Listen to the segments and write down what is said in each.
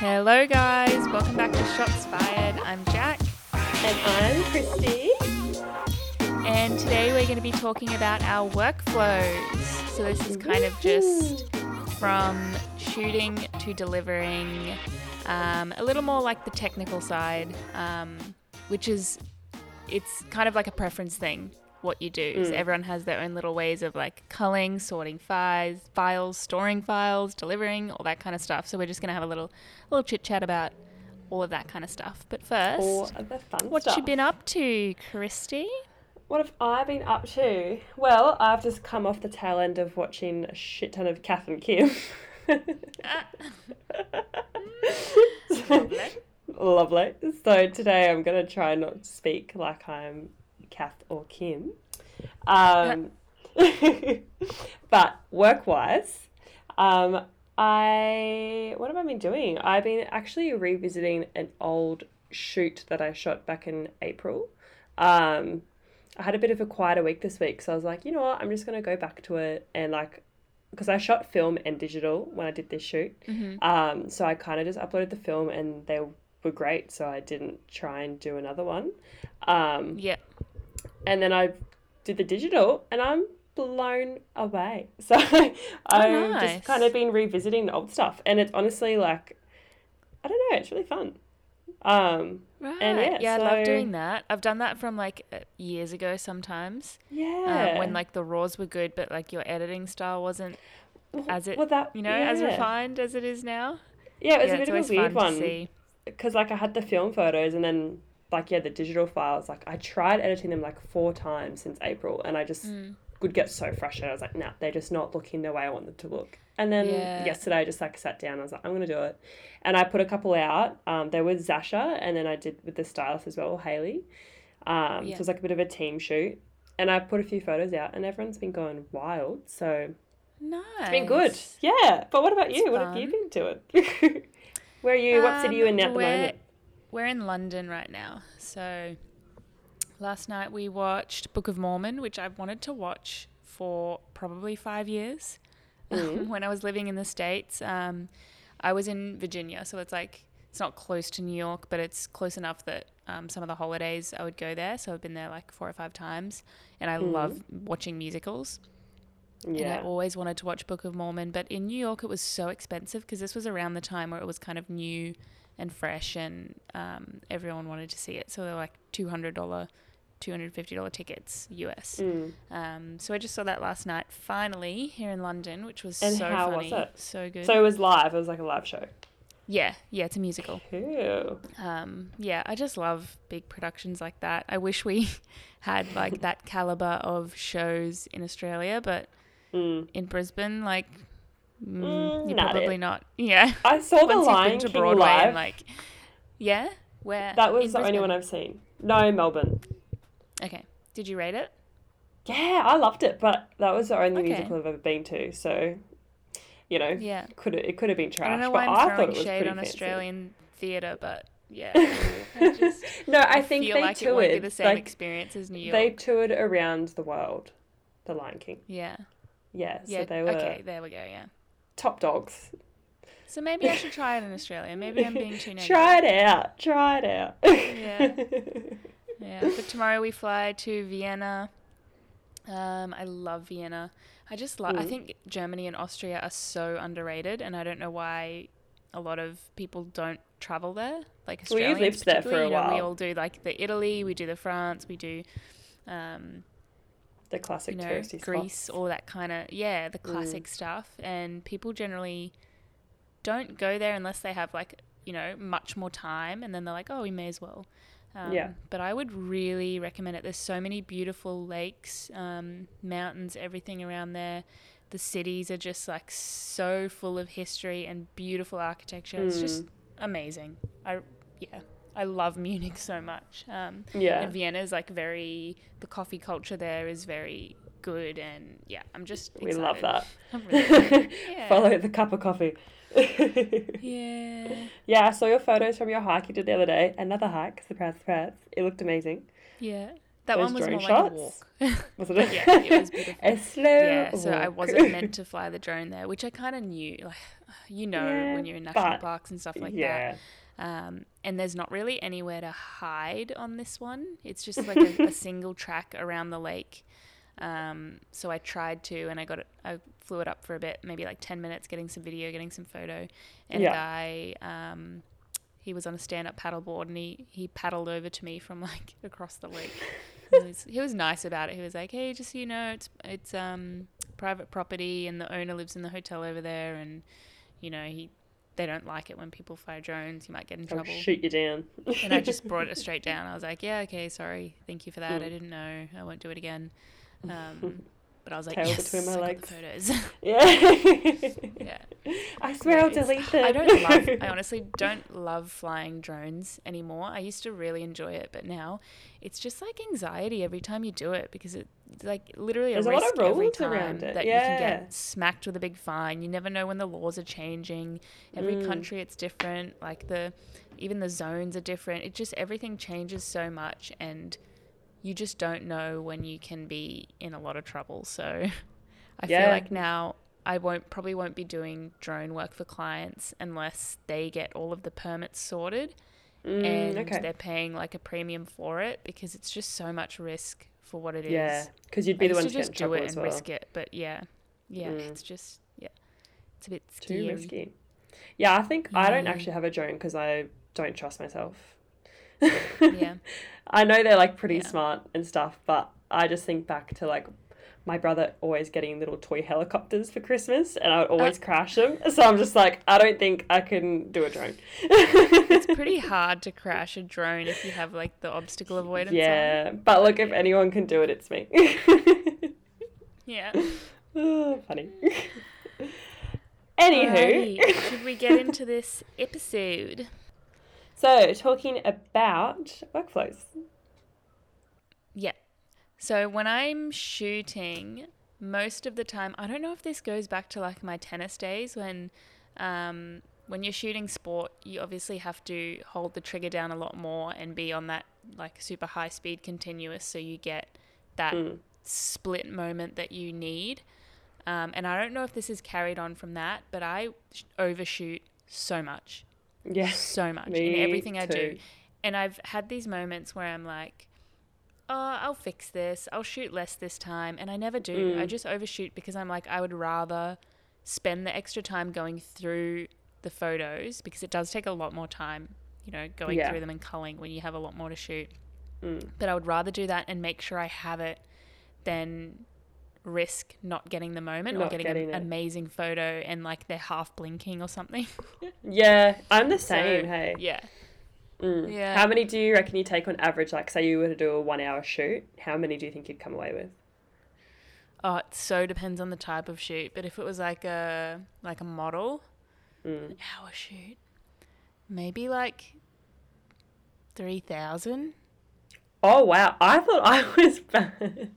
Hello, guys. Welcome back to Shots Fired. I'm Jac, And I'm Kristy. and today we're going to be talking about our workflows. So, this is kind of just from shooting to delivering, um, a little more like the technical side, um, which is it's kind of like a preference thing. What you do is mm. everyone has their own little ways of like culling, sorting files, files, storing files, delivering, all that kind of stuff. So we're just gonna have a little, little chit chat about all of that kind of stuff. But first, All of the fun what stuff. you been up to, Kristy? What have I been up to? Well, I've just come off the tail end of watching a shit ton of Kath and Kim. Ah. Mm. Lovely. Lovely. So today I'm going to try not to speak like I'm Kath or Kim. Um, but work wise, um, I what have I been doing? I've been actually revisiting an old shoot that I shot back in April. Um, I had a bit of a quieter week this week, so I was like, you know what, I'm just gonna go back to it and like, because I shot film and digital when I did this shoot. Um, so I kind of just uploaded the film and they were great, so I didn't try and do another one. Um, Yeah. And then I did the digital, and I'm blown away. So I've nice. just kind of been revisiting the old stuff, and it's honestly like, I don't know, it's really fun. Um, Right. yeah, yeah, I love doing that. I've done that from like uh, years ago sometimes. yeah, Um, when like the raws were good, but like your editing style wasn't as it, well, that you know, as refined as it is now. Yeah, it was yeah, a bit of a weird one. because like I had the film photos and then like yeah the digital files like I tried editing them like four times since April and I just Mm. would get so frustrated. I was like nah they're just not looking the way I want them to look. And then Yeah. yesterday I just like sat down I was like I'm gonna do it. And I put a couple out um there was Zasha and then I did with the stylist as well Haley um so it was like a bit of a team shoot. And I put a few photos out and everyone's been going wild so Nice. it's been good. Yeah but what about That's you what have you been doing? Where are you? What city are you in Um, now at the moment We're in London right now. So last night we watched Book of Mormon, which I've wanted to watch for probably five years. Mm. when I was living in the States, um, I was in Virginia. So it's like, it's not close to New York, but it's close enough that um, some of the holidays I would go there. So I've been there like four or five times. And I love watching musicals. And I always wanted to watch Book of Mormon, but in New York it was so expensive because this was around the time where it was kind of new and fresh, and um, everyone wanted to see it. So they're like two hundred dollar, two hundred fifty dollar tickets US. Mm. Um, so I just saw that last night, finally here in London, which was And so how was funny, it? so good. So it was live. It was like a live show. yeah, yeah, it's a musical. Cool. Um, yeah, I just love big productions like that. I wish we had like that caliber of shows in Australia, but Mm. in Brisbane, like mm, Mm, you're not probably it. not. Yeah. I saw the Lion King Broadway live. and like, yeah, where that was in the only one I've seen. No, Melbourne. Okay, did you rate it? Yeah, I loved it, but that was the only Okay. musical I've ever been to. So, you know, Yeah. could it could have been trash, I don't know but why I'm I thought throwing it was shade on fancy. Australian theatre, but yeah, I just no, I think feel they like it toured. won't be the same like, experience as New York. they toured around the world. The Lion King. yeah, Yeah, so yeah. they were Okay, there we go. Yeah. Top dogs. So maybe I should try it in Australia. Maybe I'm being too negative. Try it out. Try it out. Yeah. Yeah, but tomorrow we fly to Vienna. Um, I love Vienna. I just love. I Mm. think Germany and Austria are so underrated, and I don't know why a lot of people don't travel there. Like Well, you Australians, lived there for a you know, We all do like the Italy, we do the France, we do, um, the classic you know, touristy Greece, spots. all that kind of yeah, the classic stuff. And people generally don't go there unless they have like you know much more time, and then they're like, oh, we may as well. Um, Yeah. But I would really recommend it. There's so many beautiful lakes, um, mountains, everything around there. The cities are just like so full of history and beautiful architecture. It's just Mm. amazing. I yeah, I love Munich so much. Um, Yeah. and Vienna is like very the coffee culture there is very good and yeah, I'm just We love that. Really. Yeah. Follow the cup of coffee. Yeah. yeah, I saw your photos from your hike you did the other day. Another hike, surprise, surprise. It looked amazing. Yeah. That those one was more shots? like a walk. Was it? yeah, it was beautiful. a slow yeah, so I wasn't meant to fly the drone there, which I kind of knew. Like, you know, Yeah, when you're in national parks and stuff like yeah. that. Um, and there's not really anywhere to hide on this one. It's just like a, a single track around the lake. Um, so I tried to, and I got it. I flew it up for a bit, maybe like ten minutes, getting some video, getting some photo. And Yeah. a guy, um, he was on a stand-up paddleboard, and he he paddled over to me from like across the lake. he, was, he was nice about it. He was like, "Hey, just so you know, it's it's um private property, and the owner lives in the hotel over there, and you know he." They don't like it when people fly drones. You might get in I'll trouble shoot you down. and I just brought it straight down. I was like, yeah, okay, sorry, thank you for that. Mm. I didn't know. I won't do it again. Um, but I was like, Tail yes, between my legs. the photos. yeah. yeah. I swear I'll delete them. I don't love. I honestly don't love flying drones anymore. I used to really enjoy it, but now it's just like anxiety every time you do it because it's like literally There's a a lot risk of every time around it, that you can get smacked with a big fine. You never know when the laws are changing. Every Mm. country it's different. Like the even the zones are different. It just everything changes so much and you just don't know when you can be in a lot of trouble. So I Yeah. feel like now I won't probably won't be doing drone work for clients unless they get all of the permits sorted Mm, and okay. they're paying like a premium for it because it's just so much risk for what it is. Yeah, because you'd I be the used one to to just do it and well. risk it, but yeah, yeah, Mm. it's just yeah, it's a bit Too scary. risky. Yeah, I think I don't actually have a drone because I don't trust myself. Yeah, I know they're like pretty Yeah. smart and stuff, but I just think back to like my brother always getting little toy helicopters for Christmas and I would always oh. crash them. So I'm just like, I don't think I can do a drone. it's pretty hard to crash a drone if you have like the obstacle avoidance. on. yeah, but look, if anyone can do it, it's me. yeah. oh, funny. Anywho, Alrighty, should we get into this episode? so talking about workflows. So when I'm shooting, most of the time, I don't know if this goes back to like my tennis days when, um, when you're shooting sport, you obviously have to hold the trigger down a lot more and be on that like super high speed continuous, so you get that Mm. split moment that you need. Um, and I don't know if this is carried on from that, but I overshoot so much, Yeah, so much in everything I do. And I've had these moments where I'm like, oh, I'll fix this. I'll shoot less this time. And I never do. I Mm. just overshoot because I'm like, I would rather spend the extra time going through the photos because it does take a lot more time, you know, going Yeah. through them and culling when you have a lot more to shoot. Mm. But I would rather do that and make sure I have it than risk not getting the moment or getting, getting an it. amazing photo and like they're half blinking or something. Yeah, I'm the So, same. hey. Yeah. Mm. Yeah. How many do you reckon you take on average? Like, say you were to do a one hour shoot, how many do you think you'd come away with? Oh, it so depends on the type of shoot. But if it was like a like a model, Mm. an hour shoot, maybe like three thousand. Oh, wow. I thought I was bad.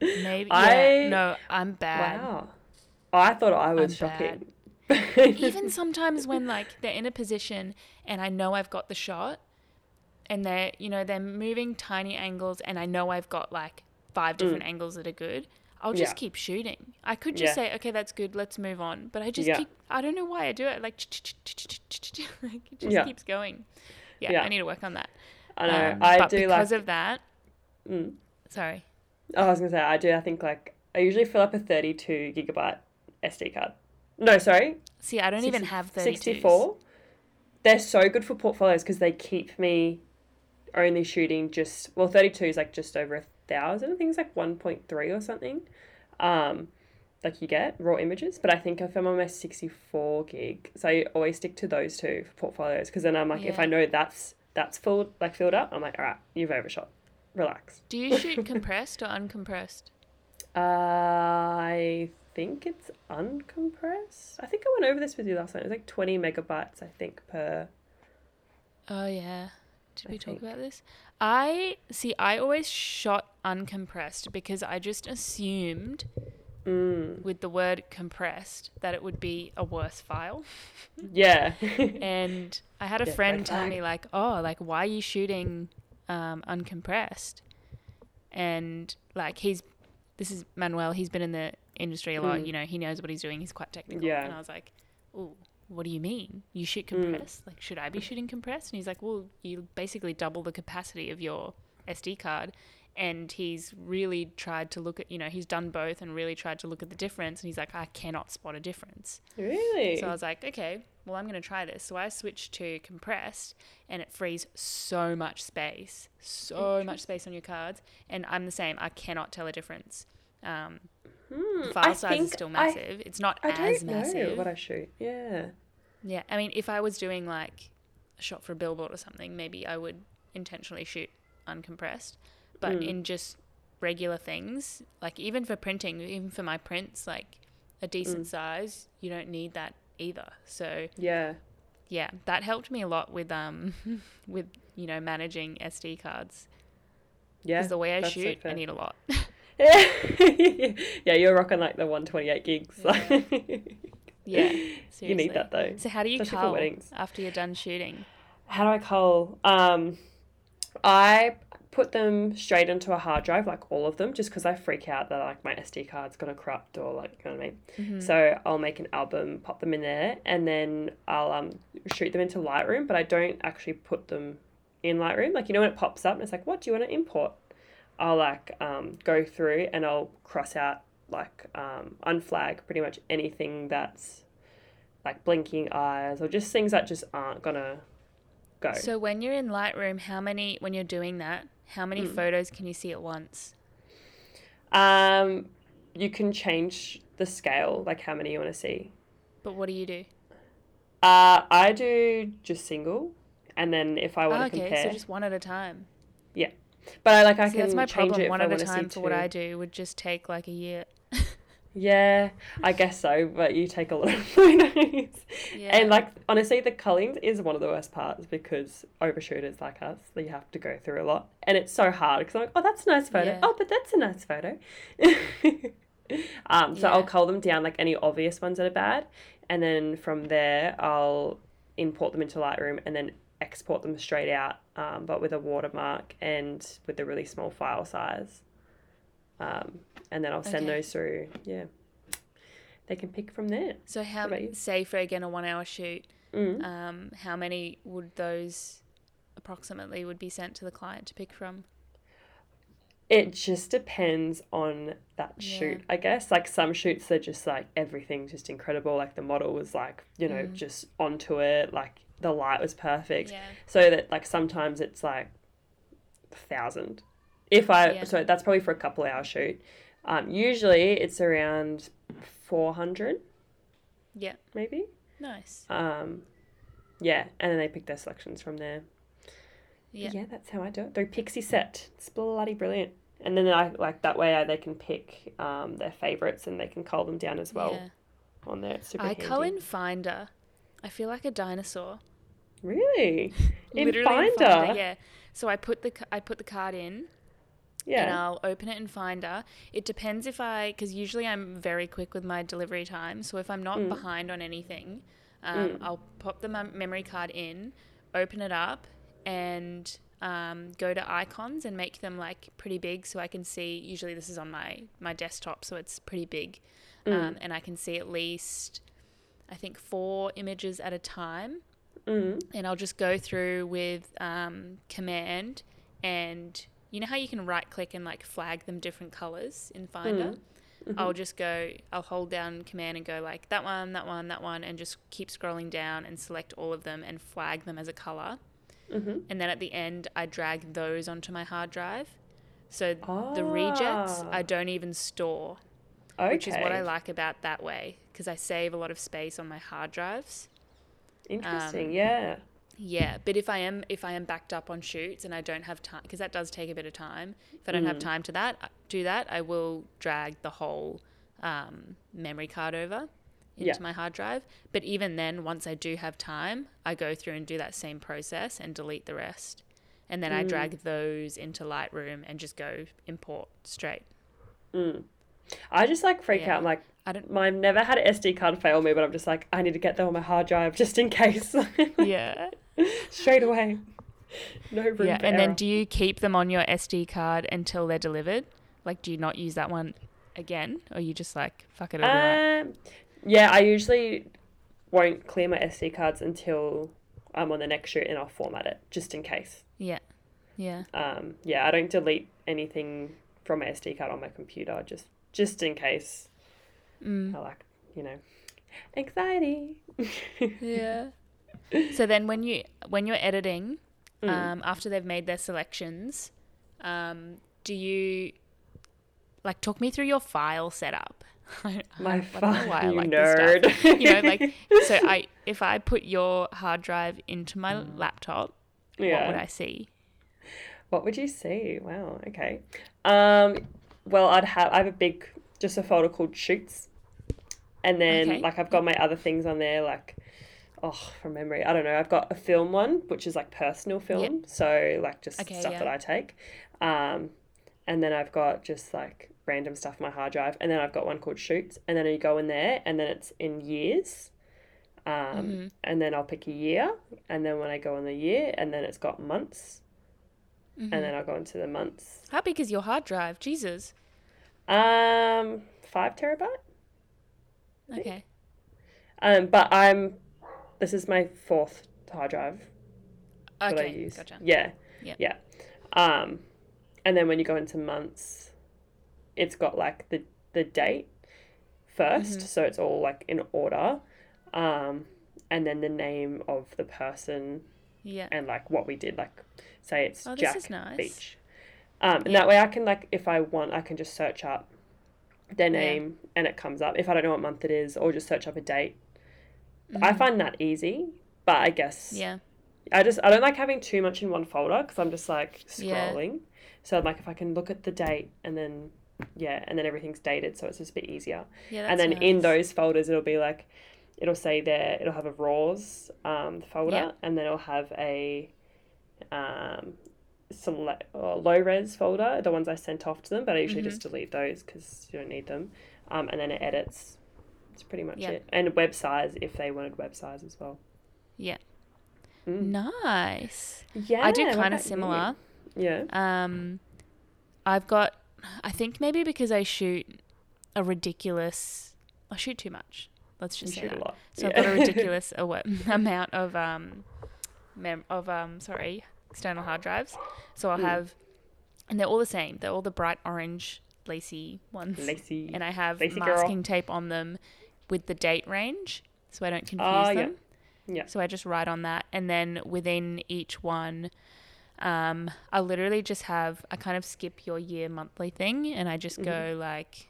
Maybe. I- Yeah. No, I'm bad. Wow. I thought I was I'm shocking. Even sometimes when like they're in a position and I know I've got the shot, and they're you know they're moving tiny angles, and I know I've got like five different angles that are good. I'll just Mm. Yeah. keep shooting. I could just Yeah. say, okay, that's good, let's move on. But I just Yeah. keep. I don't know why I do it. Like, like it just keeps going. Yeah. I need to work on that. I know. Um, I but do because like. of that. Mm. Sorry. Oh, I was going to say, I do, I think, like, I usually fill up a 32 gigabyte SD card. No, sorry. See, I don't even have 32s. 64. They're so good for portfolios because they keep me only shooting just well 32 is like just over a thousand I think it's like 1.3 or something um like you get raw images but I think if I'm on my 64 gig so I always stick to those two for portfolios because then I'm like if I know that's that's filled like filled up I'm like all right you've overshot relax Do you shoot compressed or uncompressed? I think it's uncompressed I think I went over this with you last night it was like 20 megabytes I think per Oh yeah. Did I we talk about this? I see. I always shot uncompressed because I just assumed mm, with the word compressed that it would be a worse file. yeah And I had a Yeah, friend tell me like, "Oh, like why are you shooting um, uncompressed?" and like he's this is Manuel. He's been in the industry a lot. Mm. You know, he knows what he's doing. He's quite technical. Yeah. And I was like, "Oh, what do you mean? You shoot Mm. compressed? Like, should I be shooting compressed?" And he's like, "Well, you basically double the capacity of your SD card." And he's really tried to look at, you know, he's done both and really tried to look at the difference. And he's like, I cannot spot a difference. Really? So I was like, okay, well, I'm going to try this. So I switched to compressed and it frees so much space, so much space on your cards. And I'm the same. I cannot tell a difference. Um, Hmm, the I file size think is still I- massive. it's not I, as don't know what I shoot. Yeah. yeah. I mean, if I was doing like a shot for a billboard or something, maybe I would intentionally shoot uncompressed. But Mm. in just regular things, like even for printing, even for my prints, like a decent Mm. size, you don't need that either. So Yeah. yeah, that helped me a lot with um with you know managing SD cards Yeah. because the way I that's so shoot, I need a lot. yeah, you're rocking like the 128 gigs. Yeah, you seriously. need that though. So how do you Especially cull weddings. after you're done shooting? How do I cull? Um, I put them straight into a hard drive, like all of them, just because I freak out that like my SD card's gonna corrupt or like you know what I mean. Mm-hmm. So I'll make an album, pop them in there, and then I'll um shoot them into Lightroom. But I don't actually put them in Lightroom. Like you know when it pops up and it's like, what do you want to import? I'll like um go through and I'll cross out like um unflag pretty much anything that's like blinking eyes or just things that just aren't gonna go. So when you're in Lightroom, how many when you're doing that, how many Mm. photos can you see at once? Um, you can change the scale, like how many you want to see. But what do you do? Uh, I do just single, and then if I want Oh, to okay, compare, so just one at a time. But I like I See, can that's my change problem. it One at a time for what. I do would just take like a year. Yeah, I guess so. But you take a lot of photos, Yeah. and like honestly, the culling is one of the worst parts because overshooters like us, you have to go through a lot, and it's so hard because I'm like, oh, that's a nice photo. Yeah. Oh, but that's a nice photo. um, so Yeah. I'll cull them down like any obvious ones that are bad, and then from there I'll import them into Lightroom and then export them straight out, um, but with a watermark and with a really small file size. Um, and then I'll send Okay. those through. Yeah, they can pick from there. so how say for again a one hour shoot, Mm. um, how many would those approximately would be sent to the client to pick from? It just depends on that Yeah. shoot, I guess. Like some shoots are just like everything's just incredible. Like the model was like, you know, Mm. just onto it. Like the light was perfect. Yeah. So that like sometimes it's like a thousand. If I Yeah. so that's probably for a couple hour shoot. Um, usually it's around four hundred, Yeah. maybe. Nice. Um, yeah, and then they pick their selections from there. Yeah. Yeah, that's how I do it. Through Pixieset. It's bloody brilliant. And then I like that way I, they can pick um, their favorites and they can cull them down as well Yeah. on there. It's super I handy. cull in Finder. I feel like a dinosaur. Really? In Literally Finder? Yeah. So I put the I put the card in Yeah. and I'll open it in Finder. It depends if I, because usually I'm very quick with my delivery time. So if I'm not Mm. behind on anything, um, Mm. I'll pop the mem- memory card in, open it up, and um, go to icons and make them like pretty big so I can see. Usually this is on my my desktop, so it's pretty big, Mm. um, and I can see at least, I think four images at a time Mm. and I'll just go through with um, command and you know how you can right click and like flag them different colors in Finder? Mhm. I'll just go, I'll hold down command and go like that one, that one, that one, and just keep scrolling down and select all of them and flag them as a color. Mm-hmm. And then at the end, I drag those onto my hard drive. So the rejects Ah. I don't even store, okay. which is what I like about that way because I save a lot of space on my hard drives. Interesting. um, yeah. Yeah, but if I am if I am backed up on shoots and I don't have time because that does take a bit of time. If I don't have Mm. time to that do that, I will drag the whole um, memory card over into Yeah. my hard drive. But even then, once I do have time, I go through and do that same process and delete the rest, and then I Mm. drag those into Lightroom and just go import straight. Mm. I just like freak Yeah. out. I'm like, I don't. I've never had an SD card fail me, but I'm just like, I need to get them on my hard drive just in case. Yeah. Straight away. no room Yeah, and error. then do you keep them on your SD card until they're delivered? Like, do you not use that one again, or you just like fuck it? It'll right? Um, yeah, I usually won't clear my SD cards until I'm on the next shoot and I'll format it just in case. Yeah, yeah, Um, yeah, I don't delete anything from my SD card on my computer just just in case. mm. I like, you know, anxiety. yeah. so then, when you when you're editing, Mm. um, after they've made their selections, um, do you like talk me through your file setup? My file, why I like nerd. you know, like so I if I put your hard drive into my laptop, yeah. what would I see? What would you see? Wow. Okay. Um, well, I'd have I have a big just a folder called shoots, and then Okay. like I've got my other things on there like. Oh, from memory, I don't know. I've got a film one, which is like personal film, so like just Okay, stuff yeah. that I take. Um, and then I've got just like random stuff on my hard drive, and then I've got one called shoots, and then you go in there, and then it's in years. Um, Mhm. and then I'll pick a year, and then when I go on the year, and then it's got months, Mhm. and then I'll go into the months. How big is your hard drive? Jesus. Um, five terabyte. Okay. Um, but I'm. This is my fourth hard drive that I Okay. use. Gotcha. Yeah. Yep. Yeah. Um, and then when you go into months, it's got like the the date 1st Mhm. so it's all like in order. Um, and then the name of the person Yeah. and like what we did. Like, say it's Oh, Jack nice. Beach. Um, and Yeah. that way I can like if I want I can just search up their Yeah. name and it comes up if I don't know what month it is or just search up a date. I Mhm. find that easy, but I guess Yeah. I just I don't like having too much in one folder because I'm just like scrolling. Yeah. So like if I can look at the date and then yeah, and then everything's dated, so it's just a bit easier. Yeah. And then in those folders, it'll be like it'll say there it'll have a raws um, folder, Yeah. and then it'll have a um, select or low res folder, the ones I sent off to them, but I usually Mhm. just delete those because you don't need them. Um, and then it edits. it's pretty much Yeah. it. And web size if they wanted web size as well. Yeah. Mm. Nice. Yeah, I do kind of you? similar. Yeah. Um, I've got, I think maybe because I shoot a ridiculous, I shoot too much. Let's You just say that. a lot. So yeah. I've got a ridiculous awa- amount of um, mem- of um, sorry, external hard drives. So I'll Mm. have, and they're all the same. They're all the bright orange LaCie ones, LaCie. and I have LaCie girl. masking tape on them with the date range, so I don't confuse yeah. them. Yeah. So I just write on that, and then within each one, um, I literally just have I kind of skip your year monthly thing, and I just go like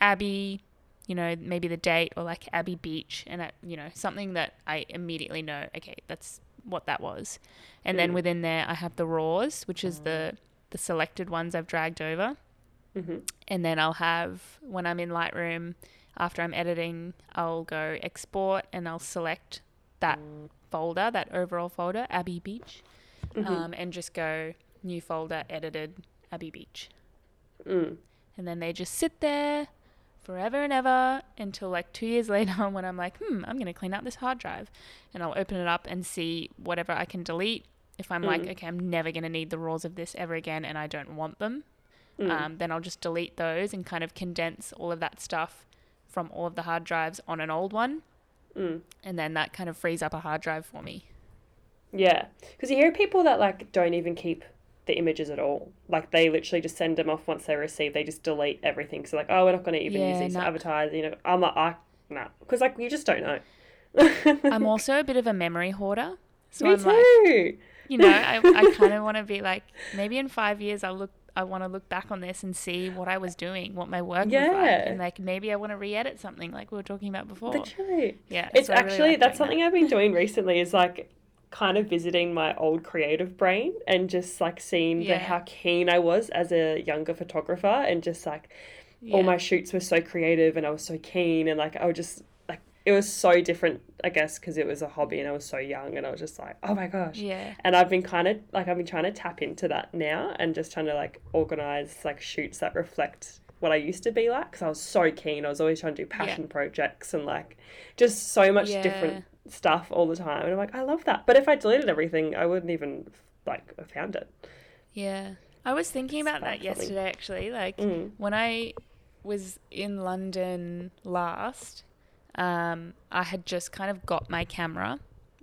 Abbey, you know, maybe the date or like Abbey Beach, and I, you know something that I immediately know. Okay, that's what that was, and then Mm. within there I have the raws, which is the the selected ones I've dragged over, hmm and then I'll have when I'm in Lightroom after I'm editing, I'll go export and I'll select that folder, that overall folder, Abbey Beach, Mhm. um, and just go new folder, edited Abbey Beach. Mm. And then they just sit there forever and ever until like two years later when I'm like, hmm, I'm going to clean out this hard drive. And I'll open it up and see whatever I can delete. If I'm like, Mm. okay, I'm never going to need the raws of this ever again and I don't want them, Mm. um, then I'll just delete those and kind of condense all of that stuff from all of the hard drives on an old one. Mm. And then that kind of frees up a hard drive for me. Yeah, because you hear people that like don't even keep the images at all. Like they literally just send them off once they receive. They just delete everything. So like, oh, we're not going to even use Yeah, these to nah. advertise. You know, I'm like, I no, because like you just don't know. I'm also a bit of a memory hoarder. So Me I'm like, you know, I, I kind of want to be like, maybe in five years I'll look, I want to look back on this and see what I was doing, what my work was like, and like maybe I want to re-edit something like we were talking about before. Literally. Yeah, It's so I really actually like that's something I've been doing recently. Is like kind of visiting my old creative brain and just like seeing Yeah. the, how keen I was as a younger photographer and just like that. all my shoots were so creative and I was so keen and like I would just like it was so different I guess because it was a hobby and I was so young and I was just like oh my gosh. Yeah, and I've been kind of like I've been trying to tap into that now and just trying to like organize like shoots that reflect what I used to be like because I was so keen. I was always trying to do passion projects and like just so much different stuff all the time, and I'm like, I love that. But if I deleted everything, I wouldn't even like have found it. Yeah. I was thinking about that yesterday actually. Like Mm. when I was in London last, um, I had just kind of got my camera.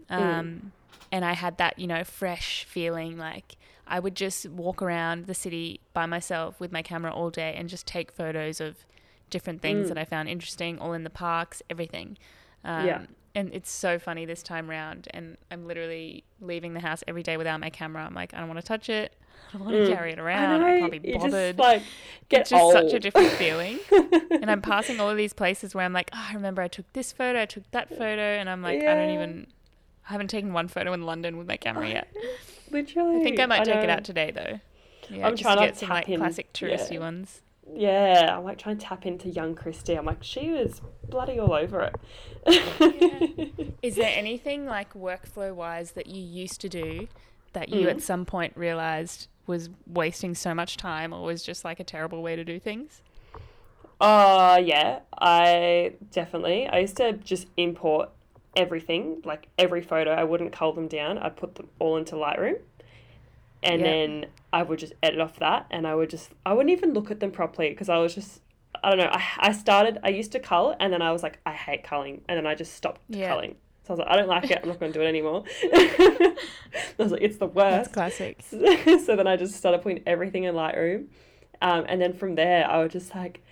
Um, and I had that, you know, fresh feeling like I would just walk around the city by myself with my camera all day and just take photos of different things Mm. that I found interesting, all in the parks, everything. Um, Yeah. And it's so funny this time round. And I'm literally leaving the house every day without my camera. I'm like, I don't want to touch it. I don't want to Mm. carry it around. I, can't be bothered. just like get it's just old. such a different feeling. and I'm passing all of these places where I'm like, oh, I remember I took this photo, I took that photo. And I'm like, I don't even, I haven't taken one photo in London with my camera yet. Literally, I think I might take it out today though. Yeah, I'm just trying to to get some like in- classic touristy yeah. ones. Yeah, I'm like trying to tap into young Kristy. I'm like, she was bloody all over it. Is there anything like workflow wise that you used to do that you Mm. at some point realized was wasting so much time or was just like a terrible way to do things? Uh yeah, I definitely. I used to just import everything, like every photo. I wouldn't cull them down. I'd put them all into Lightroom. And Yeah. then I would just edit off that and I would just I wouldn't even look at them properly because I was just I don't know. I, I started I used to cull and then I was like I hate culling and then I just stopped Yeah. culling. So I was like I don't like it. I'm not going to do it anymore. I was like it's the That's worst. classic. so then I just started putting everything in Lightroom. Um, and then from there, I would just like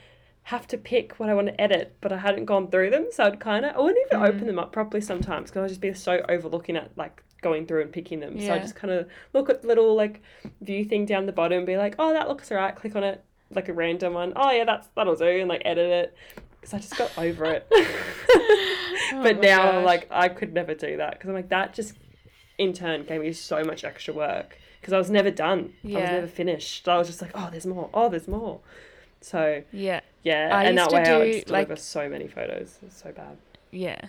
have to pick what I want to edit, but I hadn't gone through them. So I'd kind of, I wouldn't even Mm. open them up properly sometimes because I'd just be so overlooking at like going through and picking them. So I just kind of look at the little like view thing down the bottom and be like, oh, that looks alright. Click on it, like a random one. Oh, yeah, that's that'll do. And like edit it because I just got over it. Oh but now I'm gosh. like, I could never do that because I'm like, that just in turn gave me so much extra work because I was never done. Yeah. I was never finished. I was just like, oh, there's more. Oh, there's more. So yeah. yeah, I and that way I would do, just deliver like- so many photos. It's so bad. Yeah.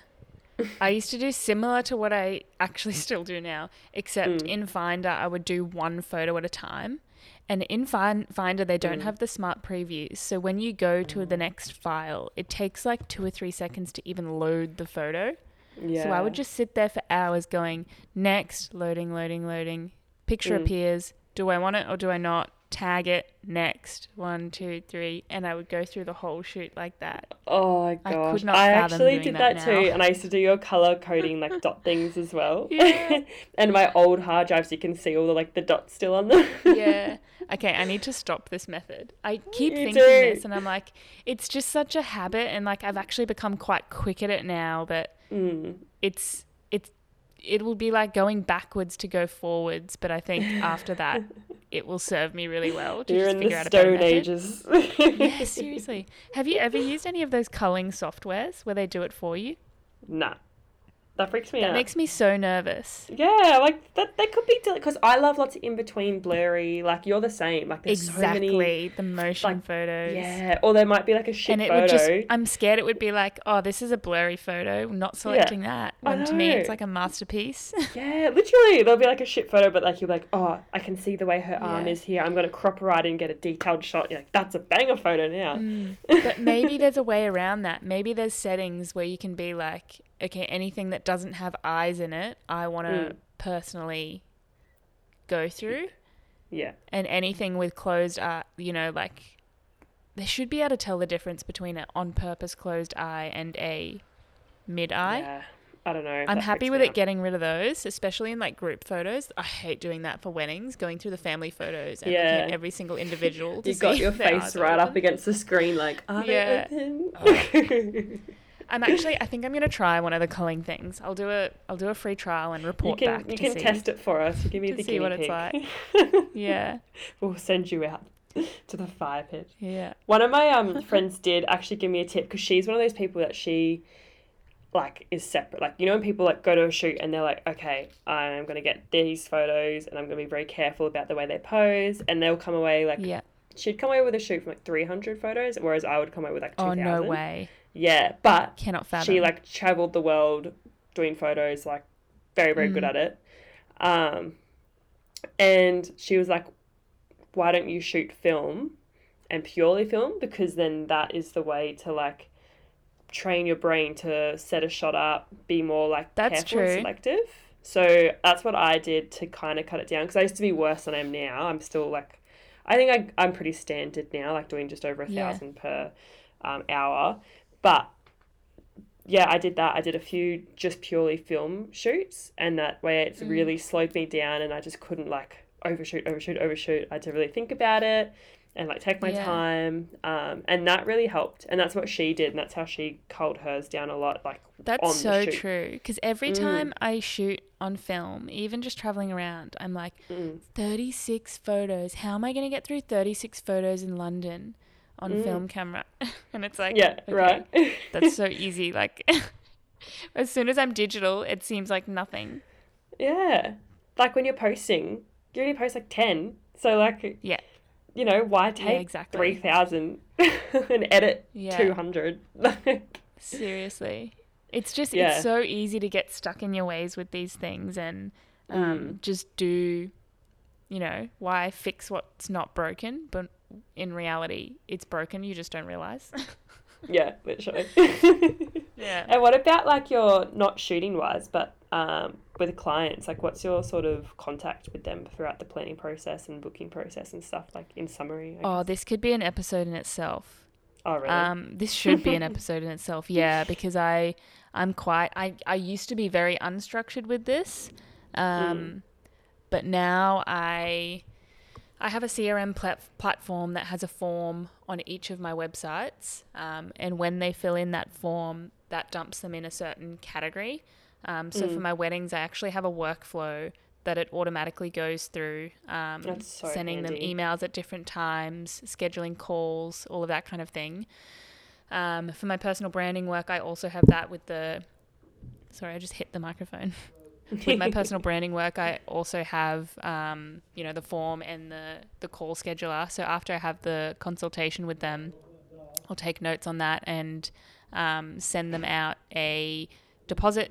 I used to do similar to what I actually still do now, except Mm. in Finder, I would do one photo at a time. And in Fin- Finder, they don't Mm. have the smart previews. So when you go to the next file, it takes like two or three seconds to even load the photo. Yeah. So I would just sit there for hours going, next, loading, loading, loading. Picture Mm. appears. Do I want it or do I not? Tag it. Next. One, two, three. And I would go through the whole shoot like that. Oh my I gosh. could not I actually did that that, too, and I used to do your color coding like dot things as well. Yeah. and my old hard drives, you can see all the like the dots still on them. yeah. Okay, I need to stop this method. I keep You thinking do. this and I'm like, it's just such a habit and like I've actually become quite quick at it now but mm. it's it will be like going backwards to go forwards, but I think after that it will serve me really well to You're just in figure the out a better method. ages. Yeah, seriously. Have you ever used any of those culling softwares where they do it for you? nah. That freaks me That out. makes me so nervous. Yeah, like that. They could be because I love lots of in between blurry. Like you're the same. Like there's exactly. so many. the motion like, photos. Yeah, or there might be like a shit photo. and it photo. would just i'm scared it would be like oh this is a blurry photo not selecting that I when to me it's like a masterpiece Yeah, literally, there'll be like a shit photo, but like you're like, oh, I can see the way her arm Yeah. is here. I'm gonna crop her right in and get a detailed shot. You're like, that's a banger photo now. Mm. but maybe there's a way around that maybe there's settings where you can be like okay anything that doesn't have eyes in it i want to Mm. personally go through Yeah, and anything with closed eye you know like they should be able to tell the difference between an on purpose closed eye and a mid eye yeah. I don't know. I'm happy with it out. getting rid of those, especially in like group photos. I hate doing that for weddings, going through the family photos and looking at Yeah. every single individual. To You've got your face right up against the screen, like, are Yeah. they open? I'm actually, I think I'm gonna try one of the culling things. I'll do a, I'll do a free trial and you report can back you to can see. test it for us. You give me to the see what it's like. Yeah, we'll send you out to the fire pit. yeah, One of my um friends did actually give me a tip because she's one of those people that she like is separate. Like you know when people like go to a shoot and they're like, okay, I'm gonna get these photos and I'm gonna be very careful about the way they pose, and they'll come away like yeah. she'd come away with a shoot from like 300 photos, whereas I would come away with like 2,000. Oh no way! Yeah, but Cannot fathom. she like traveled the world doing photos, like very very good Mm. at it. Um, and she was like, "Why don't you shoot film and purely film? Because then that is the way to like train your brain to set a shot up, be more like That's careful and selective. So that's what I did to kind of cut it down because I used to be worse than I am now. I'm still like, I think I, I'm pretty standard now, like doing just over a Yeah. thousand per um, hour. But yeah, I did that. I did a few just purely film shoots, and that way it's Mm. really slowed me down, and I just couldn't like overshoot, overshoot, overshoot. I had to really think about it and like take my Yeah. time, um, and that really helped. And that's what she did, and that's how she culled hers down a lot. Like That's so true. Because every Mm. time I shoot on film, even just traveling around, I'm like, Mm. 36 photos. How am I going to get through 36 photos in London on Mm. film camera? and it's like, yeah, okay, right. That's so easy. Like, as soon as I'm digital, it seems like nothing. yeah, like when you're posting, you only post like ten. So like, Yeah. you know, why take exactly. three thousand and edit Yeah. two hundred? Seriously. It's just, Yeah. it's so easy to get stuck in your ways with these things and um, Mm. just do, you know, why fix what's not broken? But in reality, it's broken. You just don't realize. yeah, literally. yeah. And what about like your not shooting wise, but um, with clients? Like, what's your sort of contact with them throughout the planning process and booking process and stuff? Like in summary. Oh, this could be an episode in itself. oh really? Um, this should be an episode in itself. Yeah, because I, I'm quite. I I used to be very unstructured with this, um, but now I, I have a CRM plat- platform that has a form on each of my websites, um, and when they fill in that form, that dumps them in a certain category. Um, so for Mm. my weddings, I actually have a workflow that it automatically goes through, um, so sending handy. them emails at different times, scheduling calls, all of that kind of thing. Um, for my personal branding work, I also have that with the. Sorry, I just hit the microphone. with my personal branding work, I also have, um, you know, the form and the the call scheduler. So after I have the consultation with them, I'll take notes on that and um, send them out a deposit.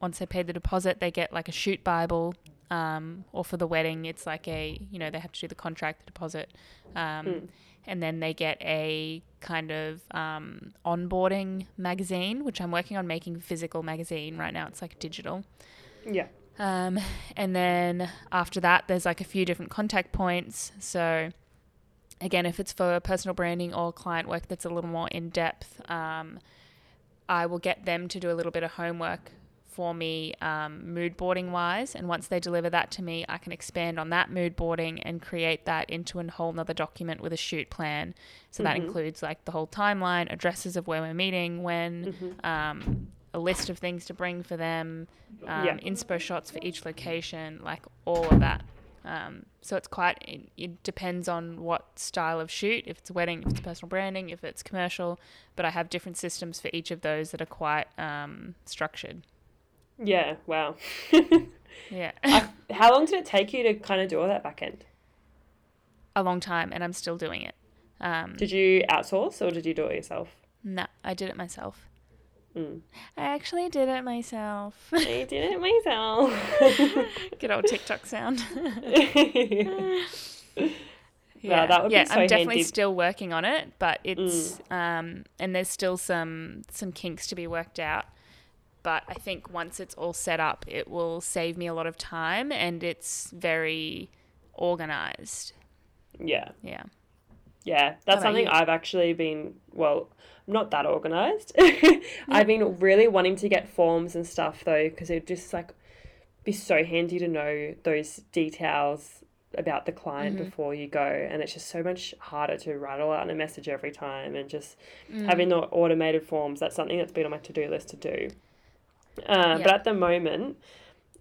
Once they pay the deposit, they get like a shoot bible. Um, or for the wedding, it's like a you know they have to do the contract, the deposit, um, Mm. and then they get a kind of um, onboarding magazine, which I'm working on making a physical magazine right now. It's like digital. Yeah. Um, and then after that, there's like a few different contact points. So, again, if it's for personal branding or client work that's a little more in depth, um, I will get them to do a little bit of homework for me, um, mood boarding wise. And once they deliver that to me, I can expand on that mood boarding and create that into a whole nother document with a shoot plan. So that Mhm. includes like the whole timeline, addresses of where we're meeting, when, Mhm. um, a list of things to bring for them, um, Yeah. inspo shots for each location, like all of that. Um, so it's quite, it, it depends on what style of shoot, if it's a wedding, if it's personal branding, if it's commercial, but I have different systems for each of those that are quite um, structured. Yeah. Wow. Yeah. I, how long did it take you to kind of do all that back end? a long time and I'm still doing it. Um, Did you outsource or did you do it yourself? no, I did it myself. Mm. I actually did it myself. I did it myself. Good old TikTok sound. Wow, that would be so cool. yeah, so I'm definitely handy. still working on it, but it's um, and there's still some some kinks to be worked out. But I think once it's all set up, it will save me a lot of time, and it's very organized. yeah. Yeah. Yeah, that's something you? I've actually been, well, I'm not that organized. I've been really wanting to get forms and stuff though, because it would just like be so handy to know those details about the client Mhm. before you go. And it's just so much harder to write all out a message every time and just Mm. having the automated forms. That's something that's been on my to do list to do. Um, But at the moment,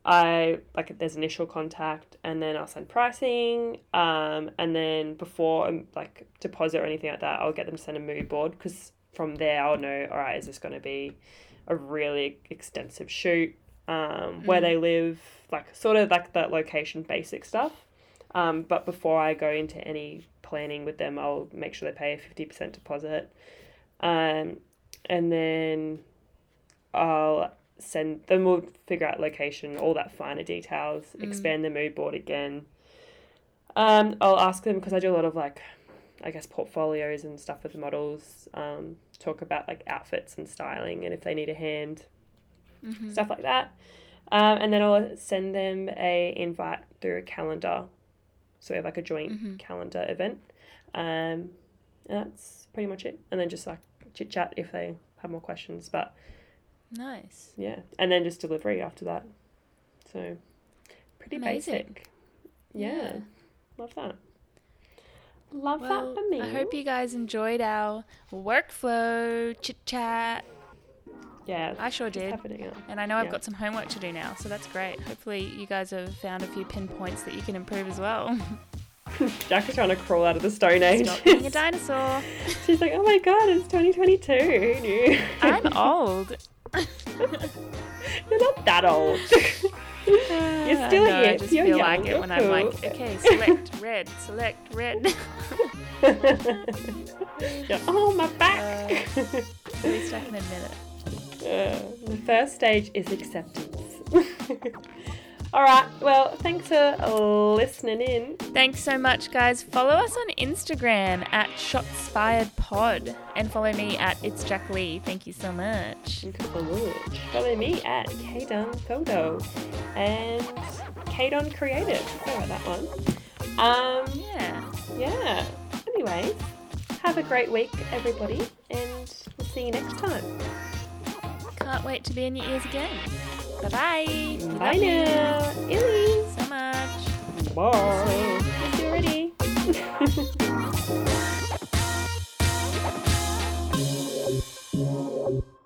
I like there's initial contact and then I'll send pricing um, and then before um, like deposit or anything like that I'll get them to send a mood board because from there I'll know all right is this going to be a really extensive shoot? Um, where Mm. they live like sort of like that location basic stuff. Um, but before I go into any planning with them I'll make sure they pay a 50% deposit. Um, and then I'll send then we'll figure out location, all that finer details, Mm. expand the mood board again. Um, I'll ask them because I do a lot of like I guess, portfolios and stuff with the models. Um, talk about like outfits and styling, and if they need a hand, Mhm. stuff like that. Um, and then I'll send them a invite through a calendar. So we have like a joint Mhm. calendar event. Um, and that's pretty much it. And then just like chit chat if they have more questions. But Nice. yeah, and then just delivery after that. So pretty Amazing. basic. Yeah, Yeah. love that. Love Well, that for me. I hope you guys enjoyed our workflow chit chat. Yeah, I sure did. And I know I've got some homework to do now, so that's great. Hopefully, you guys have found a few pinpoints that you can improve as well. Jac is trying to crawl out of the Stone Age. Stop being a dinosaur. She's like, oh my god, it's 2022. Who knew? I'm old. You're not that old. You're still here I just you're feel young, like it when I'm like, okay, select red, select red. Oh, my back. At least I can admit it. Uh, the first stage is acceptance. All right. Well, thanks for listening in. Thanks so much, guys. Follow us on Instagram at ShotsFiredPod and follow me at It's Jac Lee. Thank you so much. You follow Follow me at Kdon Photo and Kdon Creative. Go with that one. Um, Yeah. yeah. Anyways, have a great week, everybody, and we'll see you next time. Can't wait to be in your ears again. Bye-bye. Bye now. Illy. So much. Bye. It's already.